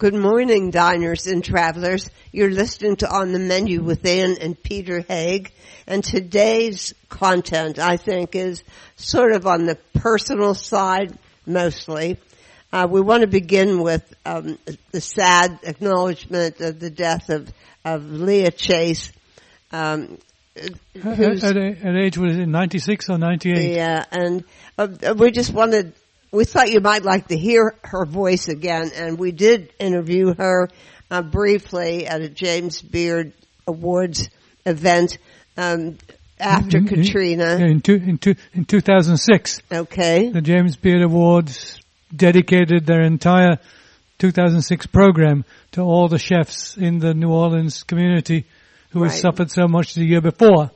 Good morning, diners and travelers. You're listening to On the Menu with Ann and Peter Haig. And today's content, I think, is sort of on the personal side mostly. Uh, we want to begin with um, the sad acknowledgement of the death of, of Leah Chase. Um, at, at, at, age was it 96 or 98? Yeah, and uh, we just wanted we thought you might like to hear her voice again, and we did interview her uh, briefly at a James Beard Awards event um, after in, Katrina. In, in, two, in, two, in 2006. Okay. The James Beard Awards dedicated their entire 2006 program to all the chefs in the New Orleans community who right. had suffered so much the year before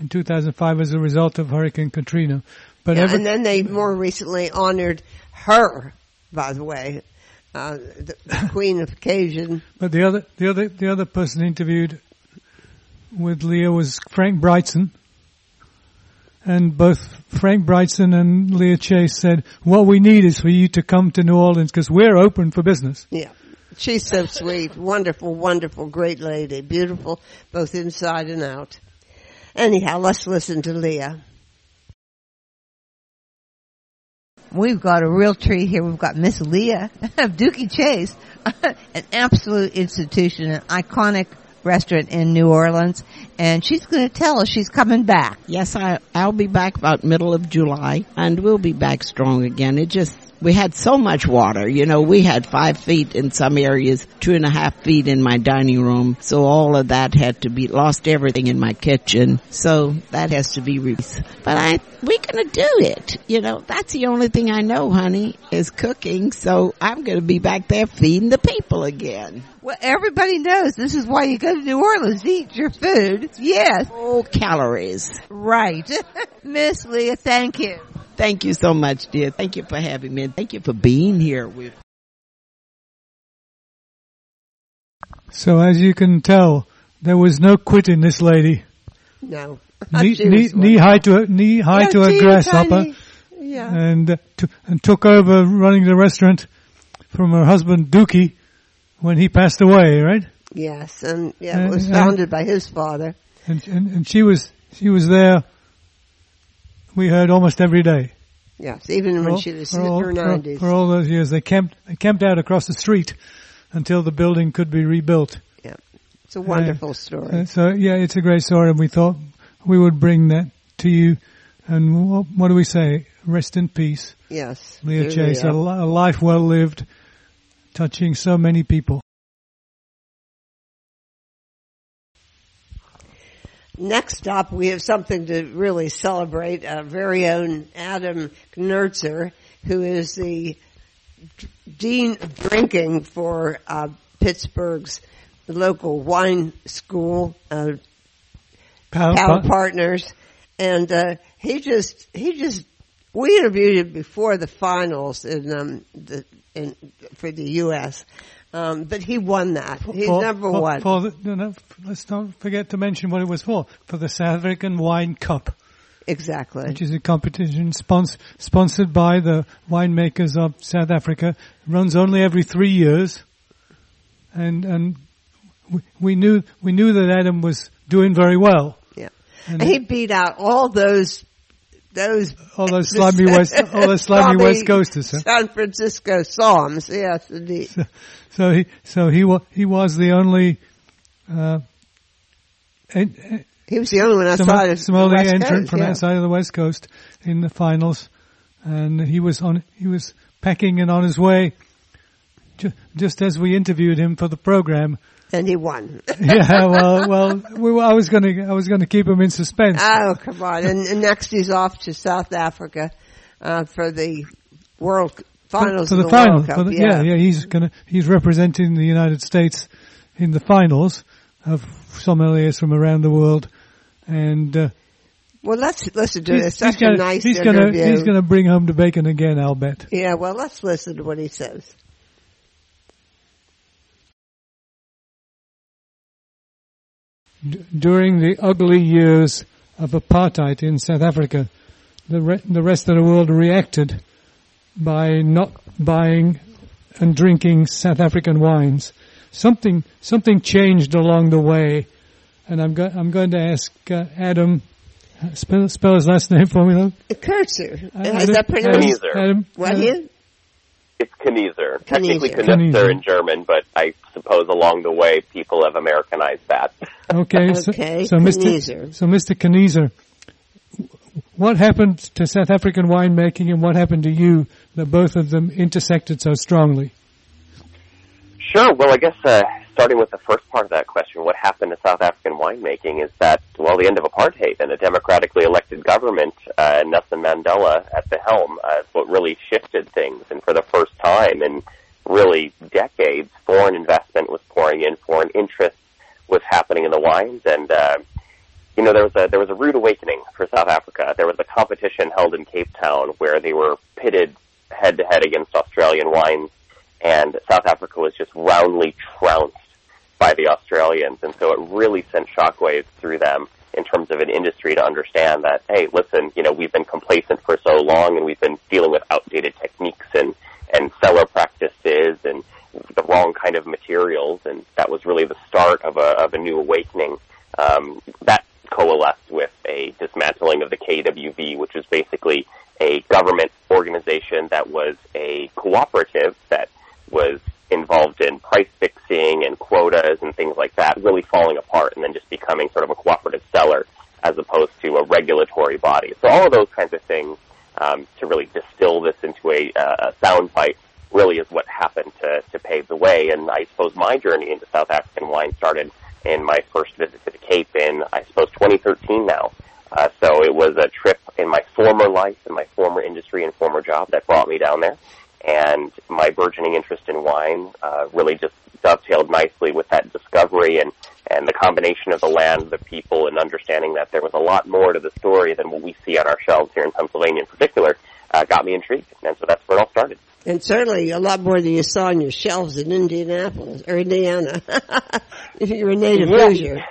in 2005 as a result of Hurricane Katrina. But yeah, and then they more recently honored her, by the way, uh, the, the Queen of Occasion. But the other, the other, the other person interviewed with Leah was Frank Brigtsen. And both Frank Brigtsen and Leah Chase said, what we need is for you to come to New Orleans because we're open for business. Yeah. She's so sweet. Wonderful, wonderful, great lady. Beautiful, both inside and out. Anyhow, let's listen to Leah. We've got a real treat here. We've got Miss Leah of Dooky Chase, an absolute institution, an iconic restaurant in New Orleans, and she's going to tell us she's coming back. Yes, I, I'll be back about middle of July, and we'll be back strong again. It just we had so much water. You know, we had five feet in some areas, two and a half feet in my dining room. So all of that had to be, lost everything in my kitchen. So that has to be replaced. But I, we're gonna do it. You know, that's the only thing I know, honey, is cooking. So I'm gonna be back there feeding the people again. Well, everybody knows this is why you go to New Orleans, eat your food. Yes. Oh, calories. Right. Miss Leah, thank you. Thank you so much, dear. Thank you for having me. Thank you for being here with. So as you can tell, there was no quitting this lady. No. knee, knee, knee high to a, knee high to a grasshopper. Yeah. And, uh, to, and took over running the restaurant from her husband Dooky when he passed away, right? Yes, and yeah, it was founded by his father. And, and, and she was she was there we heard almost every day. Yes, even when all, she was in her nineties. For, for, all those years, they camped they camped out across the street until the building could be rebuilt. Yeah, it's a wonderful uh, story. Uh, so yeah, it's a great story, and we thought we would bring that to you. And what, what do we say? Rest in peace. Yes, Leah Chase, a, a life well lived, touching so many people. Next up, we have something to really celebrate. Our very own Adam Knoerzer, who is the dean of drinking for uh, Pittsburgh's local wine school, uh, Pal, Pal Partners, and uh, he just he just we interviewed him before the finals in um, the in, for the U.S. Um, but he won that. He's for, number for, one. For the, no, no, let's not forget to mention what it was for. For the South African Wine Cup. Exactly. Which is a competition spons- sponsored by the winemakers of South Africa. Runs only every three years. And, and we, we knew, we knew that Adam was doing very well. Yeah. And, and he beat out all those those all those slimy west all those slimy west coasters, huh? San Francisco Psalms, yes, indeed. So, so he so he was he was the only. Uh, he was the only one outside some, of the West entrant Coast, from yeah. outside of the West Coast in the finals, and he was on he was packing and on his way. Just, just as we interviewed him for the program, and he won. yeah, well, well, we, I was going to, I was going to keep him in suspense. Oh, come on! And, and next he's off to South Africa uh, for the World Finals. For, for the, the final, Cup, the, yeah. yeah, yeah. He's going to, he's representing the United States in the finals of sommeliers from around the world, and. Uh, well, let's listen to this. Such gonna, a nice he's interview. Gonna, he's going to bring home the bacon again, I'll bet. Yeah, well, let's listen to what he says. During the ugly years of apartheid in South Africa, the, re- the rest of the world reacted by not buying and drinking South African wines. Something something changed along the way, and I'm go- I'm going to ask uh, Adam. Spell, spell his last name for me, though. Kurtzer. Adam- Is that pronounced? Knoerzer. Adam, What Adam-? It's Knoerzer. Technically Knoerzer. In German, but I suppose along the way people have Americanized that. Okay, so, Okay, so Mr. Knoerzer. So Mr. Knoerzer, what happened to South African winemaking and what happened to you that both of them intersected so strongly? Sure. Well, I guess uh, starting with the first part of that question, what happened to South African winemaking is that, well, the end of apartheid and a democratically elected government, uh, Nelson Mandela at the helm, uh, is what really shifted things. And for the first time in really decades, foreign investment was pouring in, foreign interest was happening in the wines, and uh, you know there was a there was a rude awakening for South Africa. There was a competition held in Cape Town where they were pitted head to head against Australian wines and South Africa was just roundly trounced by the Australians, and so it really sent shockwaves through them in terms of an industry to understand that, hey, listen, you know, we've been complacent for so long, and we've been dealing with outdated techniques and and cellar practices and the wrong kind of materials, and that was really the start of a of a new awakening. Um, that coalesced with a dismantling of the KWV, which was basically a government organization that was a cooperative that was involved in price fixing and quotas and things like that, really falling apart and then just becoming sort of a cooperative seller as opposed to a regulatory body. So all of those kinds of things um, to really distill this into a, uh, a sound bite really is what happened to, to pave the way. And I suppose my journey into South African wine started in my first visit to the Cape in, I suppose, 2013 now. Uh, so it was a trip in my former life, in my former industry and former job that brought me down there. And my burgeoning interest in wine uh, really just dovetailed nicely with that discovery and, and the combination of the land, the people, and understanding that there was a lot more to the story than what we see on our shelves here in Pennsylvania in particular, uh, got me intrigued. And so that's where it all started. And certainly a lot more than you saw on your shelves in Indianapolis or Indiana. if you're a native Yeah. Hoosier.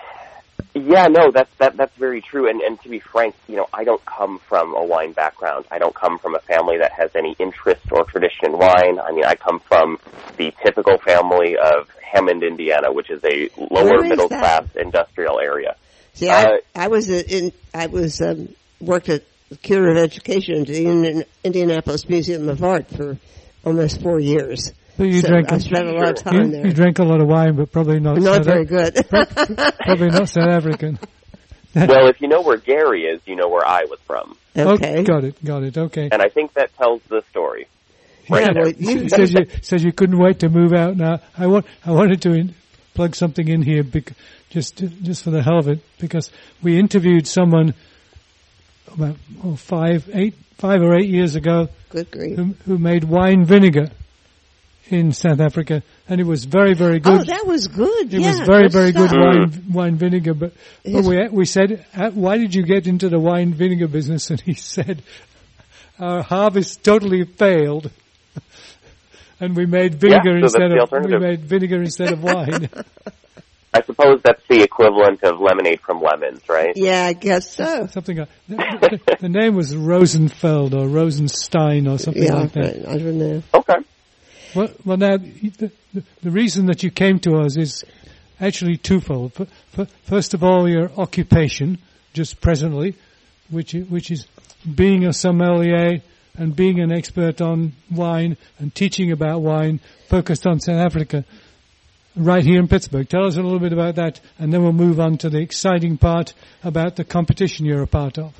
Yeah, no, that's that that's very true. And and to be frank, you know, I don't come from a wine background. I don't come from a family that has any interest or tradition in wine. I mean, I come from the typical family of Hammond, Indiana, which is a lower is middle that? class industrial area. See, Uh, I, I was in, I was, um, worked at the Curator of Education at the Indian, Indianapolis Museum of Art for almost four years. So you So drank I a, spent a lot of hmm? you, there. you drank a lot of wine, but probably not Not South very good. probably not South African. well, if you know where Gary is, you know where I was from, okay. Oh, got it, got it. Okay. and I think that tells the story. Yeah, Right there. well, you, says you says you couldn't wait to move out. Now I want I wanted to in, plug something in here bec- just just for the hell of it because we interviewed someone about oh, five eight five or eight years ago good grief. who, who made wine vinegar in South Africa and it was very very good. Oh, that was good. It yeah, was very, very good wine, wine vinegar, but, but we, we said, uh, why did you get into the wine vinegar business? And he said, our harvest totally failed. and we made vinegar Yeah, so instead of, we made vinegar instead of wine. I suppose that's the equivalent of lemonade from lemons, right? Yeah, I guess so. something, like- the, the, the name was Rosenfeld or Rosenstein or something Yeah, like that. I, I don't know. Okay. Well, well now, the, the, reason that you came to us is actually twofold. First of all, your occupation, just presently, which which is being a sommelier and being an expert on wine and teaching about wine, focused on South Africa, right here in Pittsburgh. Tell us a little bit about that, and then we'll move on to the exciting part about the competition you're a part of.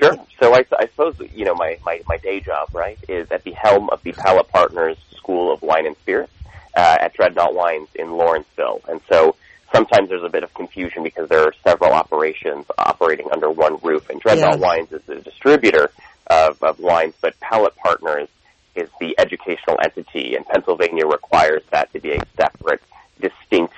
Sure. So I, I suppose you know my, my, my day job, right, is at the helm of the Palate Partners School of Wine and Spirits uh, at Dreadnought Wines in Lawrenceville, and so sometimes there's a bit of confusion because there are several operations operating under one roof, and Dreadnought Yeah. Wines is the distributor of, of wines, but Palate Partners is the educational entity, and Pennsylvania requires that to be a separate, distinct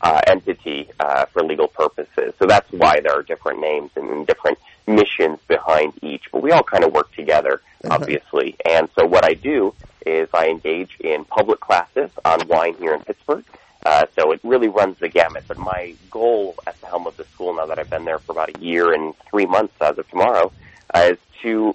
uh, entity uh, for legal purposes. So that's why there are different names and different missions behind each. But we all kind of work together, obviously. And so what I do is I engage in public classes on wine here in Pittsburgh. Uh, so it really runs the gamut. But my goal at the helm of the school, now that I've been there for about a year and three months as of tomorrow, uh, is to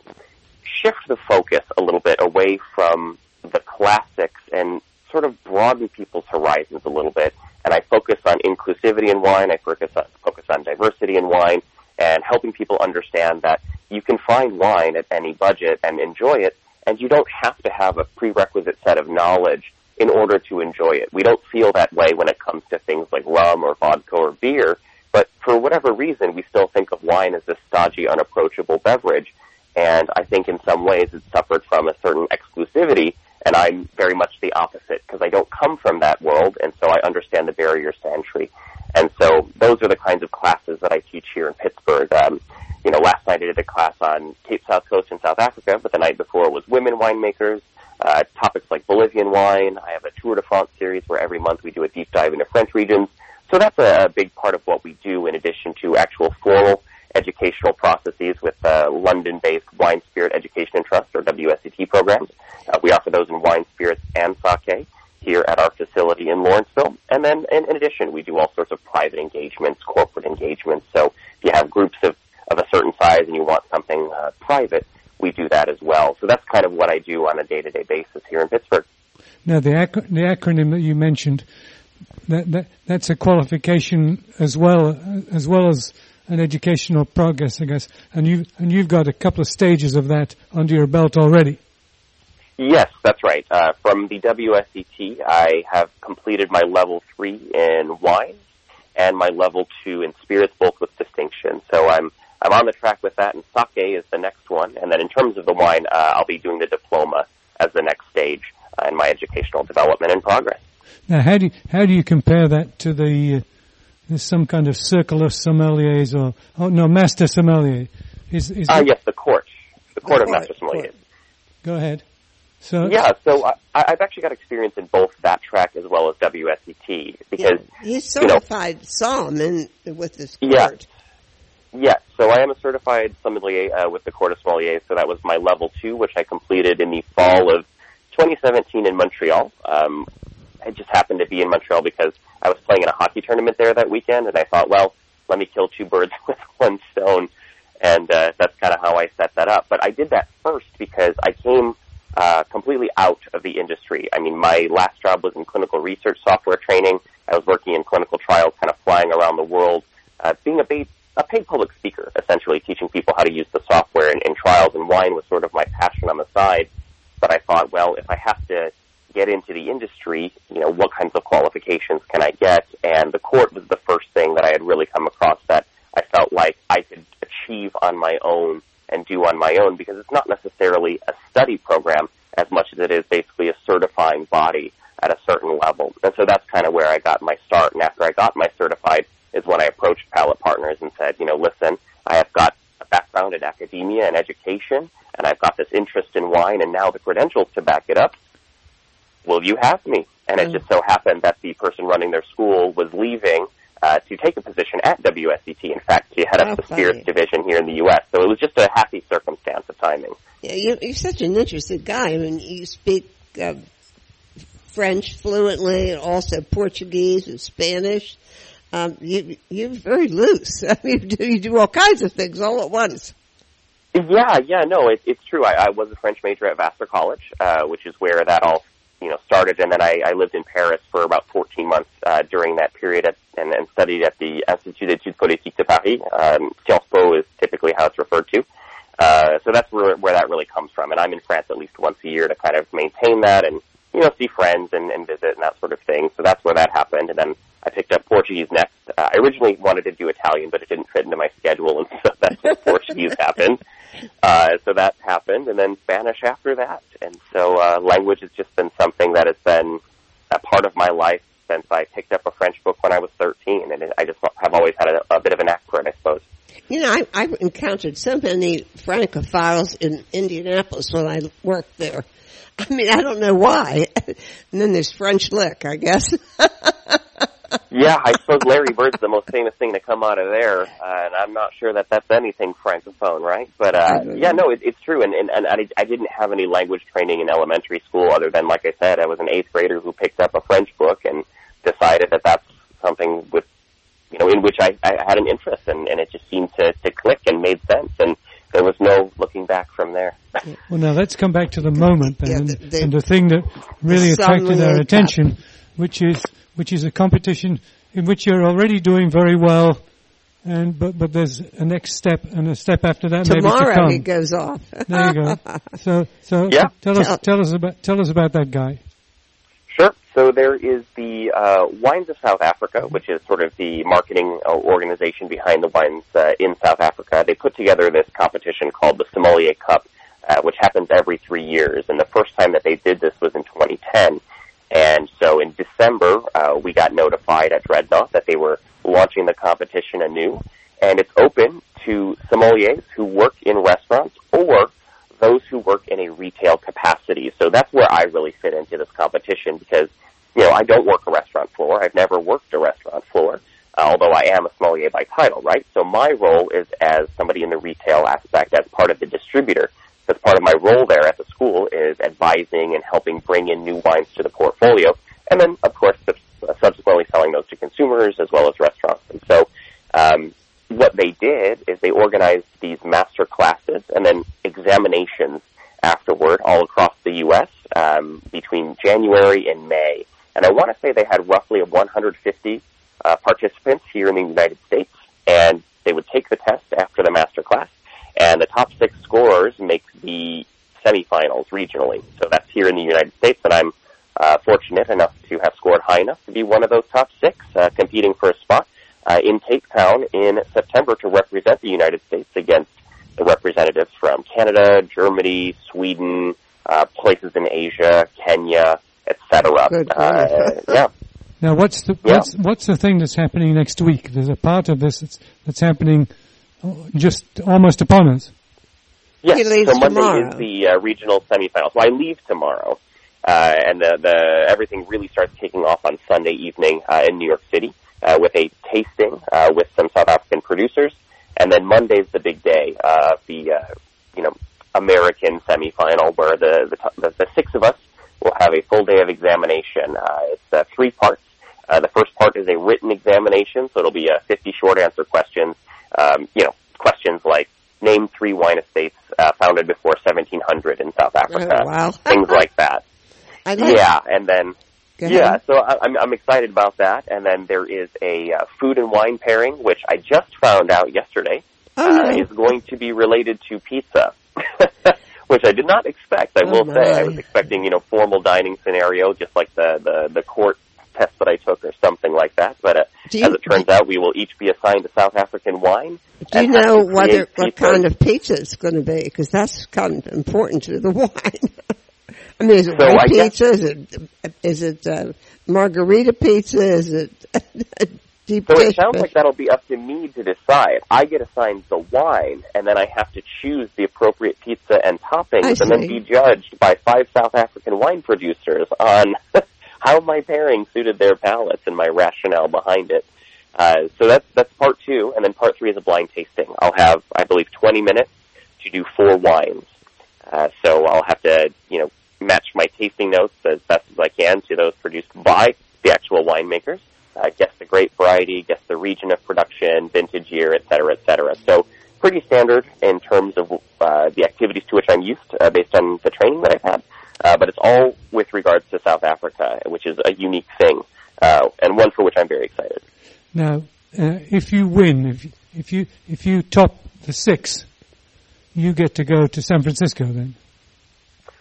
shift the focus a little bit away from the classics and sort of broaden people's horizons a little bit. And I focus on inclusivity in wine. I focus on, focus on diversity in wine and helping people understand that you can find wine at any budget and enjoy it, and you don't have to have a prerequisite set of knowledge in order to enjoy it. We don't feel that way when it comes to things like rum or vodka or beer, but for whatever reason, we still think of wine as this stodgy, unapproachable beverage. And I think in some ways it suffered from a certain exclusivity, and I'm very much the opposite because I don't come from that world, and so I understand the barriers to entry. And so those are the kinds of classes that I teach here in Pittsburgh. Um, you know, last night I did a class on Cape South Coast in South Africa, but the night before was women winemakers, uh, topics like Bolivian wine. I have a Tour de France series where every month we do a deep dive into French regions. So that's a, a big part of what we do in addition to actual formal educational processes with uh, London-based Wine Spirit Education and Trust, or WSET programs. Uh, we offer those in wine, spirits, and sake here at our facility in Lawrenceville. And then in, in addition, we do all sorts of private engagements, corporate engagements. So if you have groups of, of a certain size and you want something uh, private, we do that as well. So that's kind of what I do on a day-to-day basis here in Pittsburgh. Now, the, ac- the acronym that you mentioned, that, that, that's a qualification as well, as well as an educational progress, I guess. And you and you've got a couple of stages of that under your belt already. Yes, that's right. Uh, from the WSET, I have completed my level three in wine and my level two in spirits, both with distinction. So I'm I'm on the track with that, and sake is the next one. And then in terms of the wine, uh, I'll be doing the diploma as the next stage uh, in my educational development and progress. Now, how do you, how do you compare that to the uh, there's some kind of circle of sommeliers or oh no, master sommelier? Is, is uh, yes, the court, the court the of master sommeliers. Go ahead. So yeah, so I, I've actually got experience in both that track as well as WSET because yeah, he's certified you know, some in with this court. Yeah. Yes, so I am a certified sommelier uh, with the Court of Sommeliers. So that was my level two, which I completed in the fall of 2017 in Montreal. Um, I just happened to be in Montreal because I was playing in a hockey tournament there that weekend, and I thought, well, let me kill two birds with one stone, and uh, that's kind of how I set that up. But I did that first because I came uh, completely out of the industry. I mean, my last job was in clinical research software training. I was working in clinical trials, kind of flying around the world, uh, being a paid, a paid public speaker, essentially teaching people how to use the software in, in trials. And wine was sort of my passion on the side. But I thought, well, if I have to get into the industry, you know, what kinds of qualifications can I get? And the court was the first thing that I had really come across that I felt like I could achieve on my own and do on my own because it's not necessarily a study program as much as it is basically a certifying body at a certain level. And so that's kind of where I got my start. And after I got my certified is when I approached Palate Partners and said, you know, listen, I have got a background in academia and education, and I've got this interest in wine and now the credentials to back it up. Will you have me? And it mm. just so happened that the person running their school was leaving uh, to take a position at WSET. In fact, she head up oh, the funny. spirits division here in the U.S. So it was just a happy circumstance of timing. Yeah, you, you're such an interesting guy. I mean, you speak uh, French fluently, and also Portuguese and Spanish. Um, you, you're very loose. I mean, you do, you do all kinds of things all at once. Yeah, yeah, no, it, it's true. I, I was a French major at Vassar College, uh, which is where that all you know started, and then I, I lived in Paris for about 14 months uh, during that period, at, and, and studied at the Institut d'études politiques de Paris. Um, Sciences Po is typically how it's referred to. Uh, so that's where, where that really comes from, and I'm in France at least once a year to kind of maintain that and you know see friends and, and visit and that sort of thing. So that's where that happened, and then I picked up Portuguese next. Uh, I originally wanted to do Italian, but it didn't fit into my schedule, and so that's where Portuguese happened. Uh, so that happened, and then Spanish after that. And so uh, language has just been something that has been a part of my life since I picked up a French book when I was 13, and I just have always had a, a bit of an knack for it, I suppose. You know, I, I've encountered so many Francophiles in Indianapolis when I worked there. I mean, I don't know why. and then there's French Lick, I guess. yeah, I suppose Larry Bird's the most famous thing to come out of there, uh, and I'm not sure that that's anything francophone, right? But uh, yeah, no, it, it's true, and and, and I, I didn't have any language training in elementary school, other than like I said, I was an eighth grader who picked up a French book and decided that that's something with you know in which I, I had an interest, and, and it just seemed to to click and made sense, and there was no looking back from there. Well, now let's come back to the moment then, Yeah, and, the- the- and the thing that really attracted our Cup. attention, which is which is a competition in which you're already doing very well, and but but there's a next step and a step after that maybe to Tomorrow come. he goes off. There you go. So so Yeah. tell us Tell- tell us about tell us about that guy. So there is the uh, Wines of South Africa, which is sort of the marketing uh, organization behind the wines uh, in South Africa. They put together this competition called the Sommelier Cup, uh, which happens every three years. And the first time that they did this was in 2010. And so in December, uh, we got notified at Dreadnought that they were launching the competition anew. And it's open to sommeliers who work in restaurants or those who work in a retail capacity. So that's where I really fit into this competition because, you know, I don't work a restaurant floor. I've never worked a restaurant floor, uh, although I am a sommelier by title, right? So my role is as somebody in the retail aspect, as part of the distributor. That's part of my role there at the school is advising and helping bring in new wines to the portfolio. And then, of course, subsequently selling those to consumers as well as restaurants. And so, um, what they did is they organized these master classes and then examinations afterward all across the U.S. Um, between January and May. And I want to say they had roughly 150 uh, participants here in the United States, and they would take the test after the master class, and the top six scorers make the semifinals regionally. So that's here in the United States, and I'm uh, fortunate enough to have scored high enough to be one of those top six, uh, competing for a spot uh, in Cape Town in September to represent the United States against the representatives from Canada, Germany, Sweden, uh, places in Asia, Kenya, etc. Good Uh, yeah. Now, what's the Yeah. what's what's the thing that's happening next week? There's a part of this that's, that's happening uh, just almost upon us. Yes, He leaves so Monday tomorrow. is the uh, regional semifinals. So I leave tomorrow, uh, and the, the everything really starts kicking off on Sunday evening uh, in New York City uh, with a tasting uh, with some South African producers, and then Monday's the big day, uh, the uh, you know American semifinal where the the, the the six of us will have a full day of examination. Uh, it's uh, three parts. Uh, the first part is a written examination, so it'll be uh, 50 short answer questions. Um, you know, questions like name three wine estates uh, founded before 1700 in South Africa, Oh, wow. things like that. Yeah, and then yeah, so I, I'm I'm excited about that. And then there is a uh, food and wine pairing, which I just found out yesterday Oh, uh, no. is going to be related to pizza, which I did not expect. I Oh, will say I was expecting you know formal dining scenario, just like the the the court test that I took or something like that. But uh, you- as it turns out, we will each be assigned a South African wine. Do you know whether what pizza. kind of pizza it's going to be? Because that's kind of important to the wine. I mean, is it So white guess- pizza? Is it is it uh, margarita pizza? Is it deep So dish? it sounds like that'll be up to me to decide. I get assigned the wine, and then I have to choose the appropriate pizza and toppings, and then be judged by five South African wine producers on how my pairing suited their palates and my rationale behind it. Uh, so that's that's part two, and then part three is a blind tasting. I'll have, I believe, 20 minutes to do four wines. Uh, so I'll have to, you know, match my tasting notes as best as I can to those produced by the actual winemakers. Uh, guess the grape variety, guess the region of production, vintage year, et cetera, et cetera. So pretty standard in terms of uh, the activities to which I'm used uh, based on the training that I've had. Uh, but it's all with regards to South Africa, which is a unique thing, uh, and one for which I'm very excited. Now, uh, if you win, if you, if you if you top the six, you get to go to San Francisco then.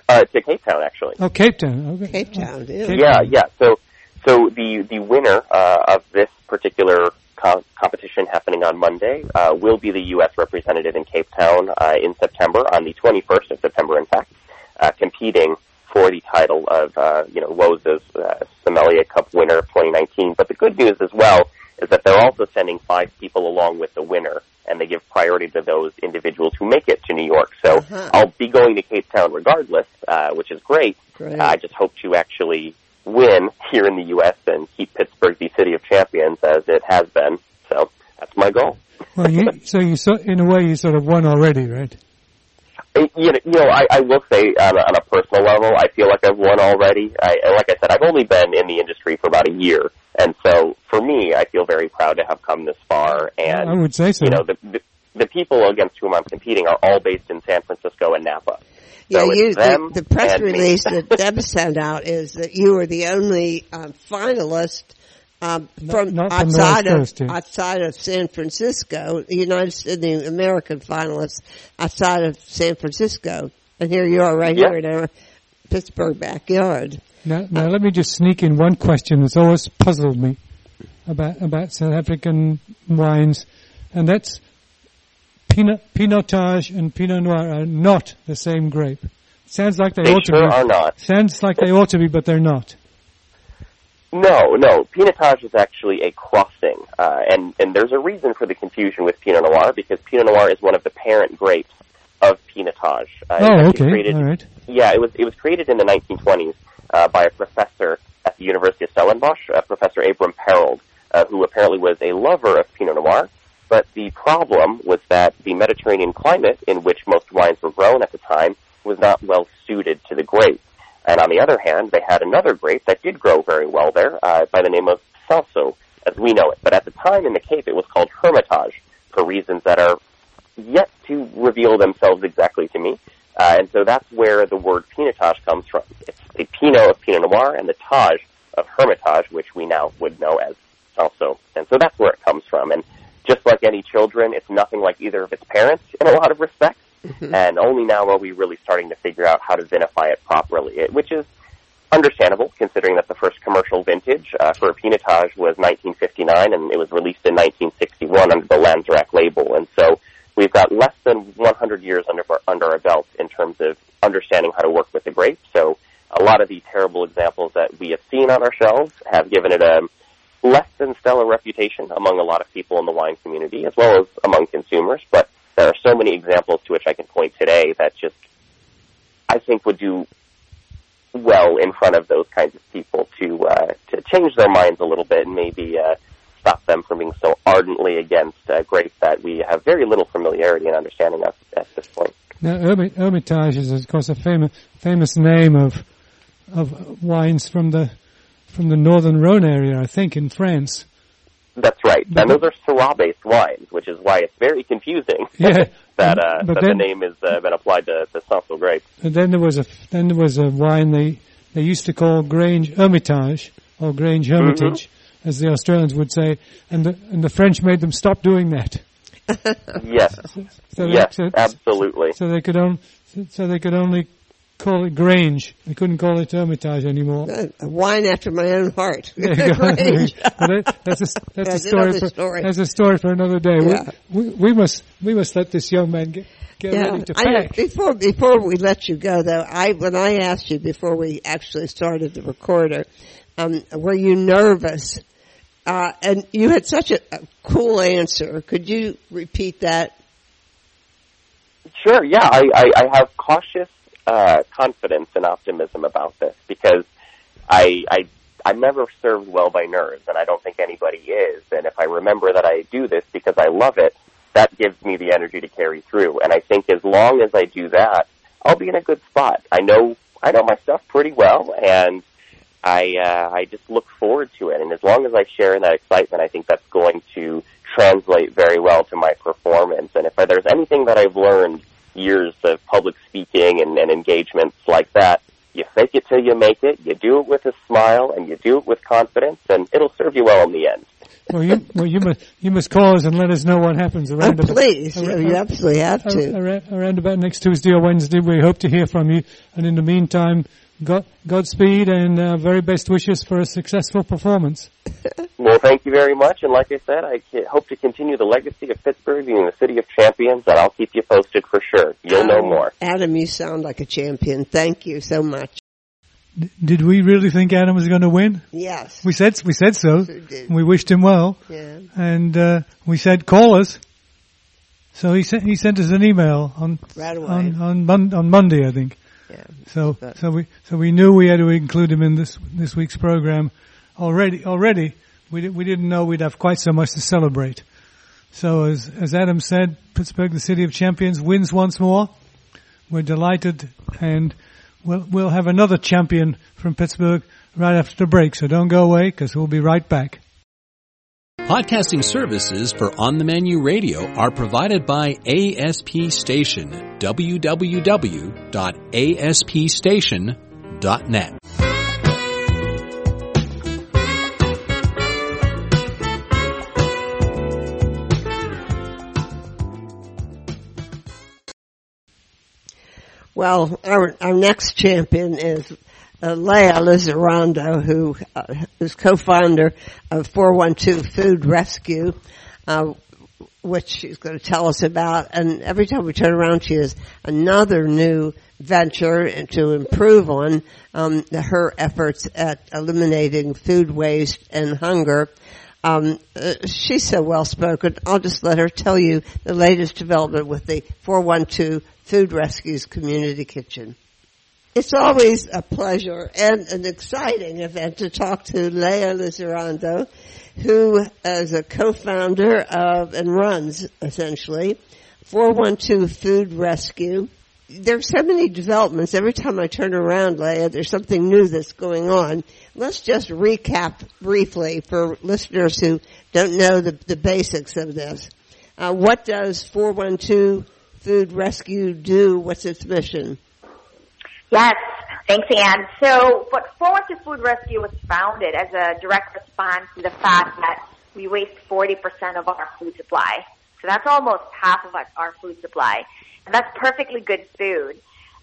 Uh, to Cape Town, actually. Oh, Cape Town. Okay. Cape Town. Yeah. Cape- Yeah, yeah. So, so the the winner uh, of this particular co- competition happening on Monday uh, will be the U.S. representative in Cape Town uh, in September, on the 21st of September, in fact, uh, competing for the title of uh, you know Lowe's uh, Sommelier Cup winner 2019. But the good news as well is that they're also sending five people along with the winner, and they give priority to those individuals who make it to New York. So Uh-huh. I'll be going to Cape Town regardless, uh, which is great. Great. I just hope to actually win here in the U.S. and keep Pittsburgh the city of champions as it has been. So that's my goal. Well, you, so you so in a way you sort of won already, right? You know, you know I, I will say on a, on a personal level, I feel like I've won already. I, like I said, I've only been in the industry for about a year, and so for me, I feel very proud to have come this far. And I would say so. you know, the, the the people against whom I'm competing are all based in San Francisco and Napa. Yeah, So you, it's them the, the press and me. release that Deb sent out is that you were the only um, finalist um, Not- from not from outside West of Coast, yeah. outside of San Francisco, the United States, the American finalists outside of San Francisco, and here you are right Yeah. here in our Pittsburgh backyard. Now, now let me just sneak in one question that's always puzzled me about about South African wines, and that's Pinot, Pinotage and Pinot Noir are not the same grape. Sounds like they, They ought sure to be. are not. Sounds like they ought to be, but they're not. No, no. Pinotage is actually a crossing, uh, and and there's a reason for the confusion with Pinot Noir because Pinot Noir is one of the parent grapes of Pinotage. Uh, oh, okay, created- all right. Yeah, it was it was created in the 1920s uh, by a professor at the University of Stellenbosch, uh, Professor Abram Perold, uh, who apparently was a lover of Pinot Noir. But the problem was that the Mediterranean climate in which most wines were grown at the time was not well suited to the grape. And on the other hand, they had another grape that did grow very well there uh, by the name of Cinsault, as we know it. But at the time in the Cape, it was called Hermitage for reasons that are yet to reveal themselves exactly to me. Uh, and so that's where the word Pinotage comes from. It's the Pinot of Pinot Noir and the Taj of Hermitage, which we now would know as Cinsault. And so that's where it comes from. And just like any children, it's nothing like either of its parents in a lot of respects. And only now are we really starting to figure out how to vinify it properly, it, which is understandable considering that the first commercial vintage uh, for a Pinotage was 1959 and it was released in 1961 under the Lanzerac label. And so we've got less than 100 years under our, under our belt in terms of understanding how to work with the grape. So a lot of the terrible examples that we have seen on our shelves have given it a less than stellar reputation among a lot of people in the wine community as well as among consumers. But there are so many examples to which I can point today that just I think would do well in front of those kinds of people to uh, to change their minds a little bit and maybe uh, stop them from being so ardently against uh, grapes that we have very little familiarity and understanding of at this point. Now, Hermi- Hermitage is, of course, a famous famous name of of wines from the from the northern Rhone area, I think, in France. That's right, But and those are Syrah-based wines, which is why it's very confusing Yeah, that uh, that then- the name has uh, been applied to the Cinsault grape. And then there was a then there was a wine they they used to call Grange Hermitage or Grange Hermitage, as the Australians would say, and the and the French made them stop doing that. Yes, So they, yes, so, absolutely. so they could so they could only call it Grange. They couldn't call it Hermitage anymore. A a wine after my own heart. There you go. Range. But that- that's a, that's a story for story. that's a story for another day. We- Yeah. We, we, must we must let this young man get get Yeah, ready to I know. pack. Before before we let you go, though, I when I asked you before we actually started the recorder, um, were you nervous? Uh, and you had such a, a cool answer. Could you repeat that? Sure, yeah, I, I, I have cautious uh, confidence and optimism about this because I, I I'm never served well by nerves, and I don't think anybody is. And if I remember that I do this because I love it, that gives me the energy to carry through. And I think as long as I do that, I'll be in a good spot. I know I know my stuff pretty well, and I uh, I just look forward to it. And as long as I share in that excitement, I think that's going to translate very well to my performance. And if there's anything that I've learned years of public speaking and, and engagements like that, you fake it till you make it. You do it with a smile and you do it with confidence, and it'll serve you well in the end. Well, you well you must you must call us and let us know what happens Oh, around uh, about, please, you, around- you absolutely have to. around, around about next Tuesday or Wednesday. We hope to hear from you, and in the meantime, God, Godspeed and uh, very best wishes for a successful performance. Well, thank you very much, and like I said, I hope to continue the legacy of Pittsburgh being the city of champions, and I'll keep you posted for sure. You'll know more. Adam, you sound like a champion. Thank you so much. D- did we really think Adam was going to win? Yes. We said we said so. Sure did. We wished him well, Yeah. and uh, we said call us. So he sent he sent us an email on Right away. on on, Mon- on Monday, I think. Yeah. So so we so we knew we had to include him in this this week's program already. Already, we di- we didn't know we'd have quite so much to celebrate. So as as Adam said, Pittsburgh, the city of champions, wins once more. We're delighted, and we'll we'll have another champion from Pittsburgh right after the break. So don't go away because we'll be right back. Podcasting services for On the Menu Radio are provided by ASP Station, www.aspstation.net. Well, our, our next champion is uh, Leah Lizarondo, who uh, is co-founder of 412 Food Rescue, uh, which she's going to tell us about. And every time we turn around, she has another new venture to improve on um, her efforts at eliminating food waste and hunger. Um, uh, she's so well spoken. I'll just let her tell you the latest development with the 412 Food Rescues Community Kitchen. It's always a pleasure and an exciting event to talk to Leah Lizarondo, who is a co-founder of and runs essentially 412 Food Rescue. There's so many developments. Every time I turn around, Leah, there's something new that's going on. Let's just recap briefly for listeners who don't know the, the basics of this. Uh, what does 412 Food Rescue do? What's its mission? Yes, thanks, Anne. So, what 412 Food Rescue was founded as a direct response to the fact that we waste 40% of our food supply. So that's almost half of our food supply. And that's perfectly good food.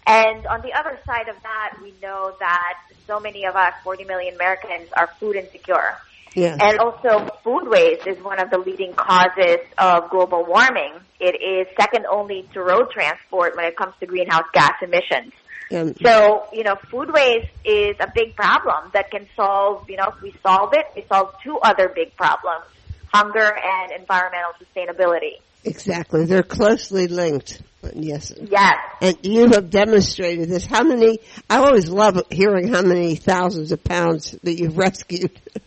And on the other side of that, we know that so many of us, 40 million Americans, are food insecure. Yes. And also food waste is one of the leading causes of global warming. It is second only to road transport when it comes to greenhouse gas emissions. Um, So, you know, food waste is a big problem that can solve, you know, if we solve it, we solve two other big problems, hunger and environmental sustainability. exactly. They're closely linked. Yes. Yes. And you have demonstrated this. How many, I always love hearing how many thousands of pounds that you've rescued.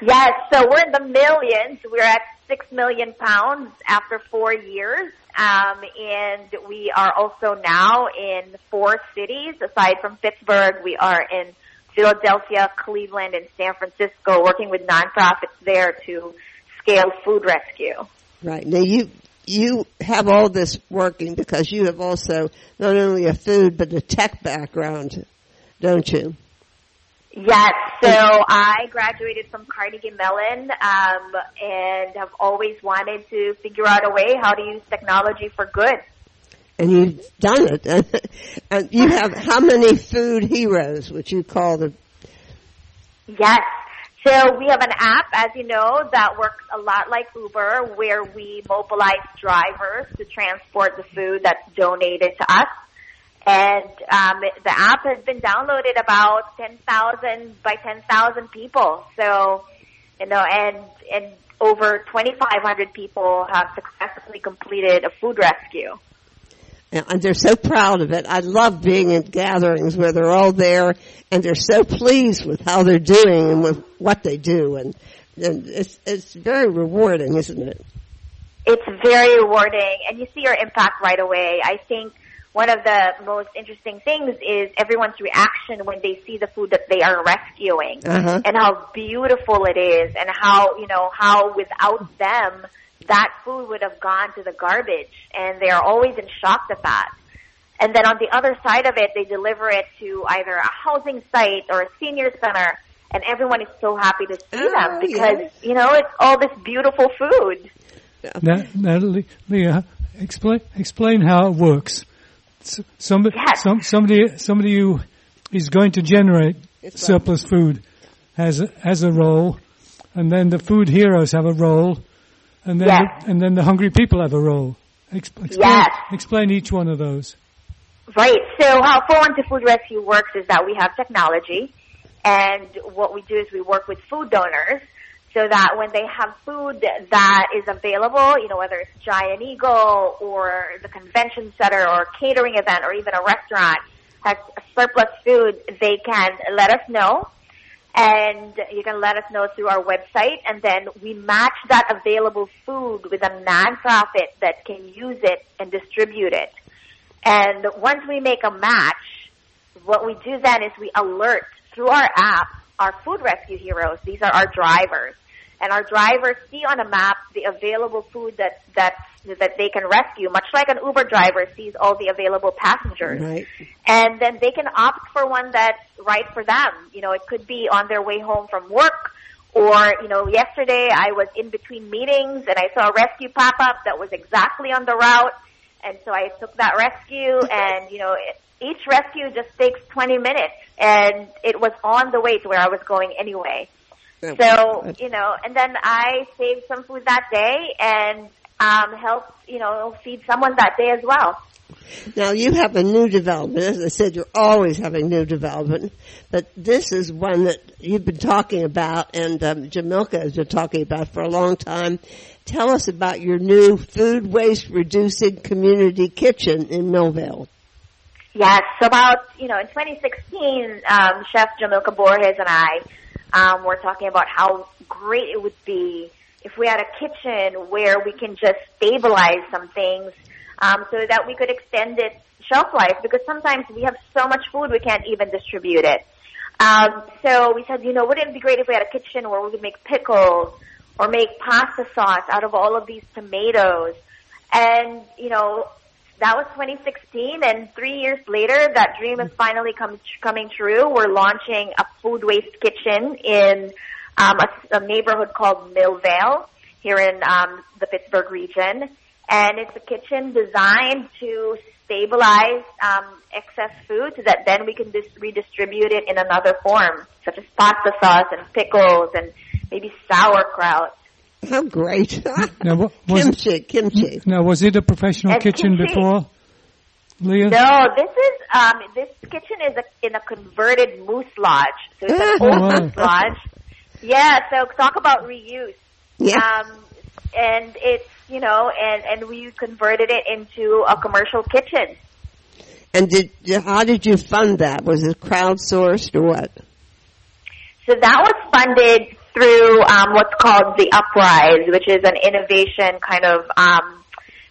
Yes, so we're in the millions. We're at six million pounds after four years. Um, and we are also now in four cities. Aside from Pittsburgh, we are in Philadelphia, Cleveland, and San Francisco, working with nonprofits there to scale food rescue. Right. Now you, you have all this working because you have also not only a food but a tech background, don't you? Yes, so I graduated from Carnegie Mellon um, and have always wanted to figure out a way how to use technology for good. And you've done it. and you have how many food heroes, which you call them? Yes. So we have an app, as you know, that works a lot like Uber, where we mobilize drivers to transport the food that's donated to us. And um, the app has been downloaded about 10,000 by 10,000 people. So, you know, and and over 2,500 people have successfully completed a food rescue. and they're so proud of it. I love being in gatherings where they're all there and they're so pleased with how they're doing and with what they do. And, and it's, it's very rewarding, isn't it? It's very rewarding, and you see your impact right away. I think one of the most interesting things is everyone's reaction when they see the food that they are rescuing Uh-huh. and how beautiful it is and how, you know, how without them that food would have gone to the garbage and they're always in shock at that. And then on the other side of it, they deliver it to either a housing site or a senior center and everyone is so happy to see Oh, them because, yes. you know, it's all this beautiful food. Now, now Le- Leah, explain explain how it works. Somebody, Yes. some, somebody, somebody who is going to generate It's surplus food has a, has a role, and then the food heroes have a role, and then Yes. the, and then the hungry people have a role. Exp- explain, Yes. explain each one of those. Right. So how 412 Food Rescue works is that we have technology, and what we do is we work with food donors so that when they have food that is available, you know, whether it's Giant Eagle or the convention center or a catering event or even a restaurant has surplus food, they can let us know. And you can let us know through our website and then we match that available food with a nonprofit that can use it and distribute it. And once we make a match, what we do then is we alert through our app our food rescue heroes. These are our drivers. And our drivers see on a map the available food that that that they can rescue, much like an Uber driver sees all the available passengers. Right. And then they can opt for one that's right for them. You know, it could be on their way home from work, or you know, yesterday I was in between meetings and I saw a rescue pop up that was exactly on the route, and so I took that rescue, and you know. It, each rescue just takes 20 minutes and it was on the way to where I was going anyway. So, you know, and then I saved some food that day and um helped, you know, feed someone that day as well. Now you have a new development. As I said, you're always having new development, but this is one that you've been talking about, and um, Jamilka has been talking about for a long time. Tell us about your new food waste reducing community kitchen in Millvale. Yes, so about, you know, in 2016, um, Chef Jamilka Borges and I um, were talking about how great it would be if we had a kitchen where we can just stabilize some things um, so that we could extend its shelf life because sometimes we have so much food we can't even distribute it. Um, so we said, you know, wouldn't it be great if we had a kitchen where we could make pickles or make pasta sauce out of all of these tomatoes? And, you know, that was 2016 and three years later that dream has finally come coming true. We're launching a food waste kitchen in um, a, a neighborhood called millvale here in um, the pittsburgh region. And it's a kitchen designed to stabilize um, excess food so that then we can dis- redistribute it in another form such as pasta sauce and pickles and maybe sauerkraut How great! Now, what, was kimchi, kimchi. now, was it a professional And kitchen kimchi. before, Leah? No, this is um this kitchen is a, in a converted moose lodge. So it's an old Wow. moose lodge. Yeah, so talk about reuse. Yeah. Um and it's you know, and and we converted it into a commercial kitchen. And did how did you fund that? Was it crowdsourced or what? So that was funded through um, what's called the UpPrize, which is an innovation kind of, um,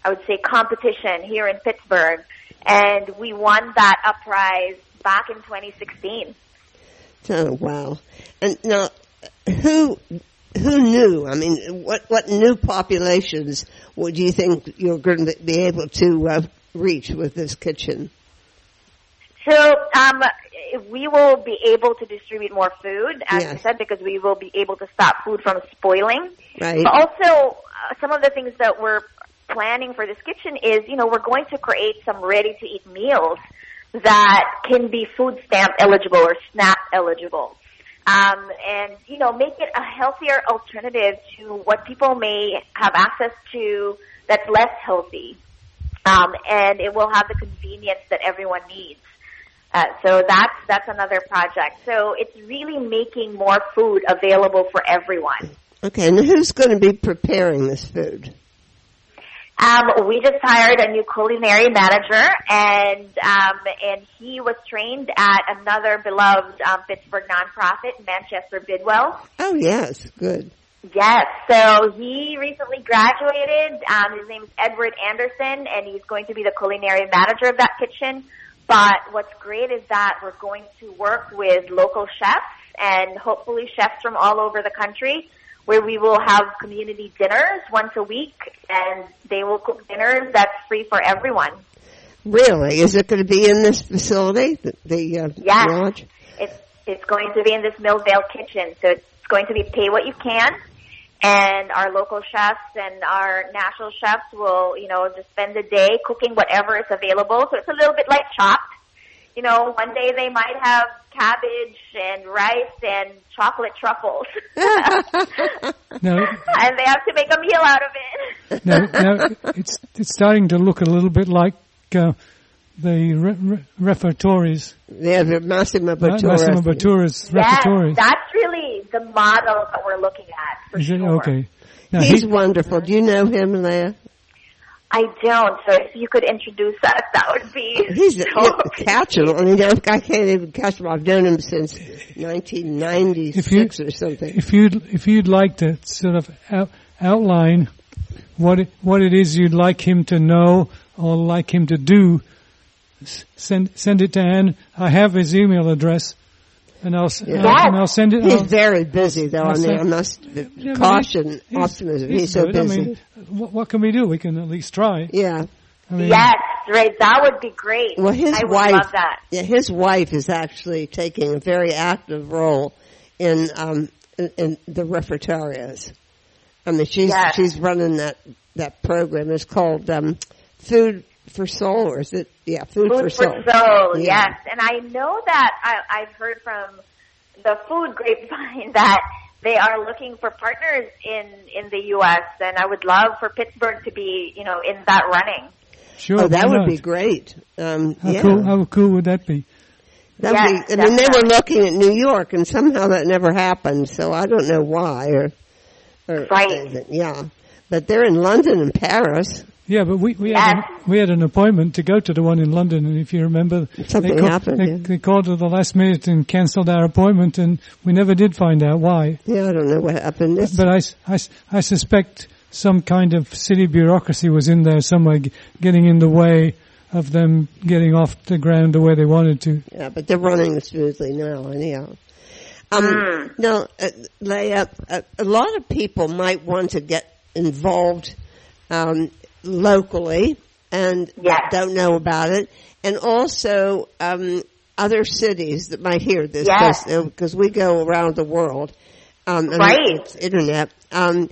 I would say, competition here in Pittsburgh, and we won that UpPrize back in 2016. Oh wow! And now, who who knew? I mean, what what new populations would you think you're going to be able to uh, reach with this kitchen? So um, we will be able to distribute more food, as Yes. I said, because we will be able to stop food from spoiling. Right. But also, uh, some of the things that we're planning for this kitchen is, you know, we're going to create some ready-to-eat meals that can be food stamp eligible or SNAP eligible. Um, and, you know, make it a healthier alternative to what people may have access to that's less healthy. Um, and it will have the convenience that everyone needs. Uh, so that's that's another project. So it's really making more food available for everyone. Okay, and who's going to be preparing this food? Um, we just hired a new culinary manager, and um, and he was trained at another beloved um, Pittsburgh nonprofit, Manchester Bidwell. Oh yes, good. Yes, so he recently graduated. Um, his name is Edward Anderson, and he's going to be the culinary manager of that kitchen. But what's great is that we're going to work with local chefs and hopefully chefs from all over the country where we will have community dinners once a week and they will cook dinners that's free for everyone. Really, is it going to be in this facility, the, the uh, Yes. lodge? It's, it's going to be in this Millvale kitchen, so it's going to be pay what you can. And our local chefs and our national chefs will, you know, just spend the day cooking whatever is available. So it's a little bit like chopped. You know, one day they might have cabbage and rice and chocolate truffles. Now, and they have to make a meal out of it. now, now it's it's starting to look a little bit like uh, the re- re- Refettorios, Yeah, the Massimo Bottura. Massimo Bottura's Yes, Refettorios. that's really the model that we're looking at for Is it sure. okay? Now, He's he- wonderful. Do you know him, Leah? I don't, so if you could introduce us, that would be He's so a catch him. I mean, I can't even catch him. I've known him since 1996 or something. if you'd if you'd like to sort of out, outline what it, what it is you'd like him to know or like him to do, send send it to Anne. I have his email address, and I'll, s- uh, and I'll send it. He's I'll- very busy though. I I'll mean, say- I must Yeah, caution he's- optimism. He's, so good. busy. I mean, what, what can we do? We can at least try. yeah. I mean, Yes, right. That would be great. Well, his I would wife, love that. yeah, his wife is actually taking a very active role in um in, in the refectorias. I mean, she's Yes. she's running that that program. It's called um Food for Soul, or is it? Yeah, Food, Food for for Soul. soul, Yeah. yes. And I know that I, I've heard from the food grapevine that they are looking for partners in in the U.S. and I would love for Pittsburgh to be, you know, in that running. Sure. Oh, that would not? be great. Um, How yeah, cool? How cool would that be? that Yes, be. I mean, they were looking at New York, and somehow that never happened. So I don't know why, or, or Right. yeah. But they're in London and Paris. Yeah, but we we Yes. had an, we had an appointment to go to the one in London, and if you remember, Something they, ca- happened, they, yeah. they called at the last minute and cancelled our appointment, and we never did find out why. Yeah, I don't know what happened. This, But I suspect some kind of city bureaucracy was in there somewhere, g- getting in the way of them getting off the ground the way they wanted to. Yeah, but they're running smoothly now, anyhow. Um, Mm. Now, uh, Leah, a, a lot of people might want to get involved um, locally and Yes. don't know about it, and also um, other cities that might hear this Yes. because we go around the world. Um, and Right. It's internet. Um,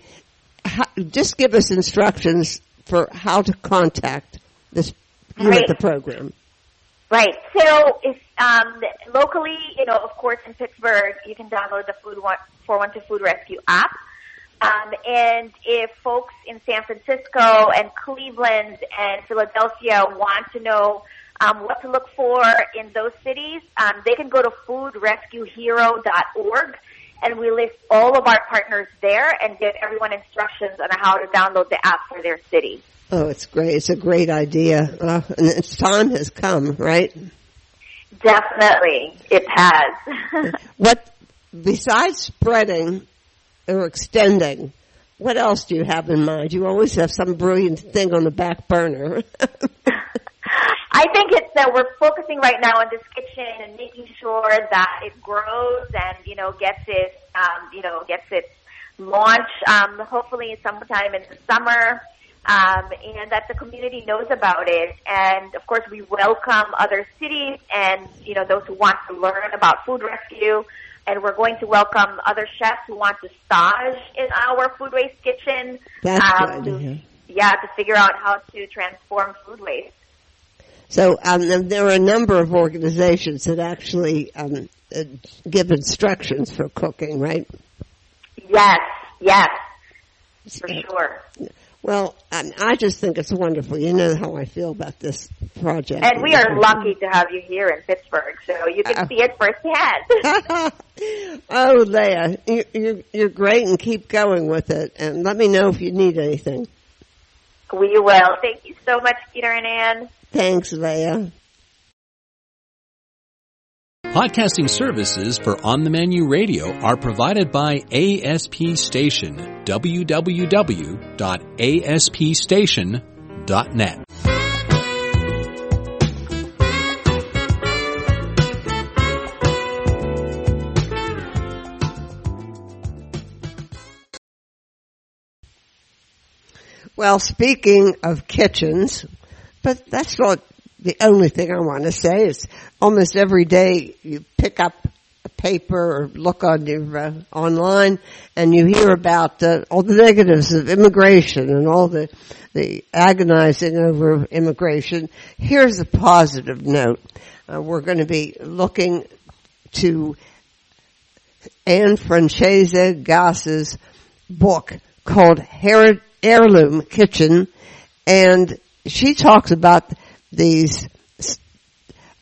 how, just give us instructions for how to contact this you at the program. Right. So if um, locally, you know, of course, in Pittsburgh, you can download the Food One, 412 Food Rescue app. Um, and if folks in San Francisco and Cleveland and Philadelphia want to know um, what to look for in those cities, um, they can go to foodrescuehero.org and we list all of our partners there and give everyone instructions on how to download the app for their city. Oh, it's great. It's a great idea. Uh, and its time has come, right? Definitely, it has. What, besides spreading or extending, what else do you have in mind? You always have some brilliant thing on the back burner. I think it's that we're focusing right now on this kitchen and making sure that it grows and you know gets its um, you know gets its launch um, hopefully sometime in the summer. Um, and that the community knows about it, and of course we welcome other cities and you know those who want to learn about food rescue, and we're going to welcome other chefs who want to stage in our food waste kitchen. That's um, good to. Yeah, to figure out how to transform food waste. So um, there are a number of organizations that actually um, uh, give instructions for cooking, right? Yes, yes, for sure. Well, um, I just think it's wonderful. You know how I feel about this project. And we are lucky to have you here in Pittsburgh, so you can Uh, see it firsthand. oh, Leah, you, you're, you're great and keep going with it. And let me know if you need anything. we will. Thank you so much, Peter and Ann. Thanks, Leah. Podcasting services for On the Menu Radio are provided by ASP Station. www.aspstation.net. Well, speaking of kitchens, but that's not the only thing I want to say. Is almost every day you pick up a paper or look on your uh, online, and you hear about uh, all the negatives of immigration and all the the agonizing over immigration. Here's a positive note. Uh, we're going to be looking to Anna Francese Gass's book called Heirloom Kitchen, and she talks about these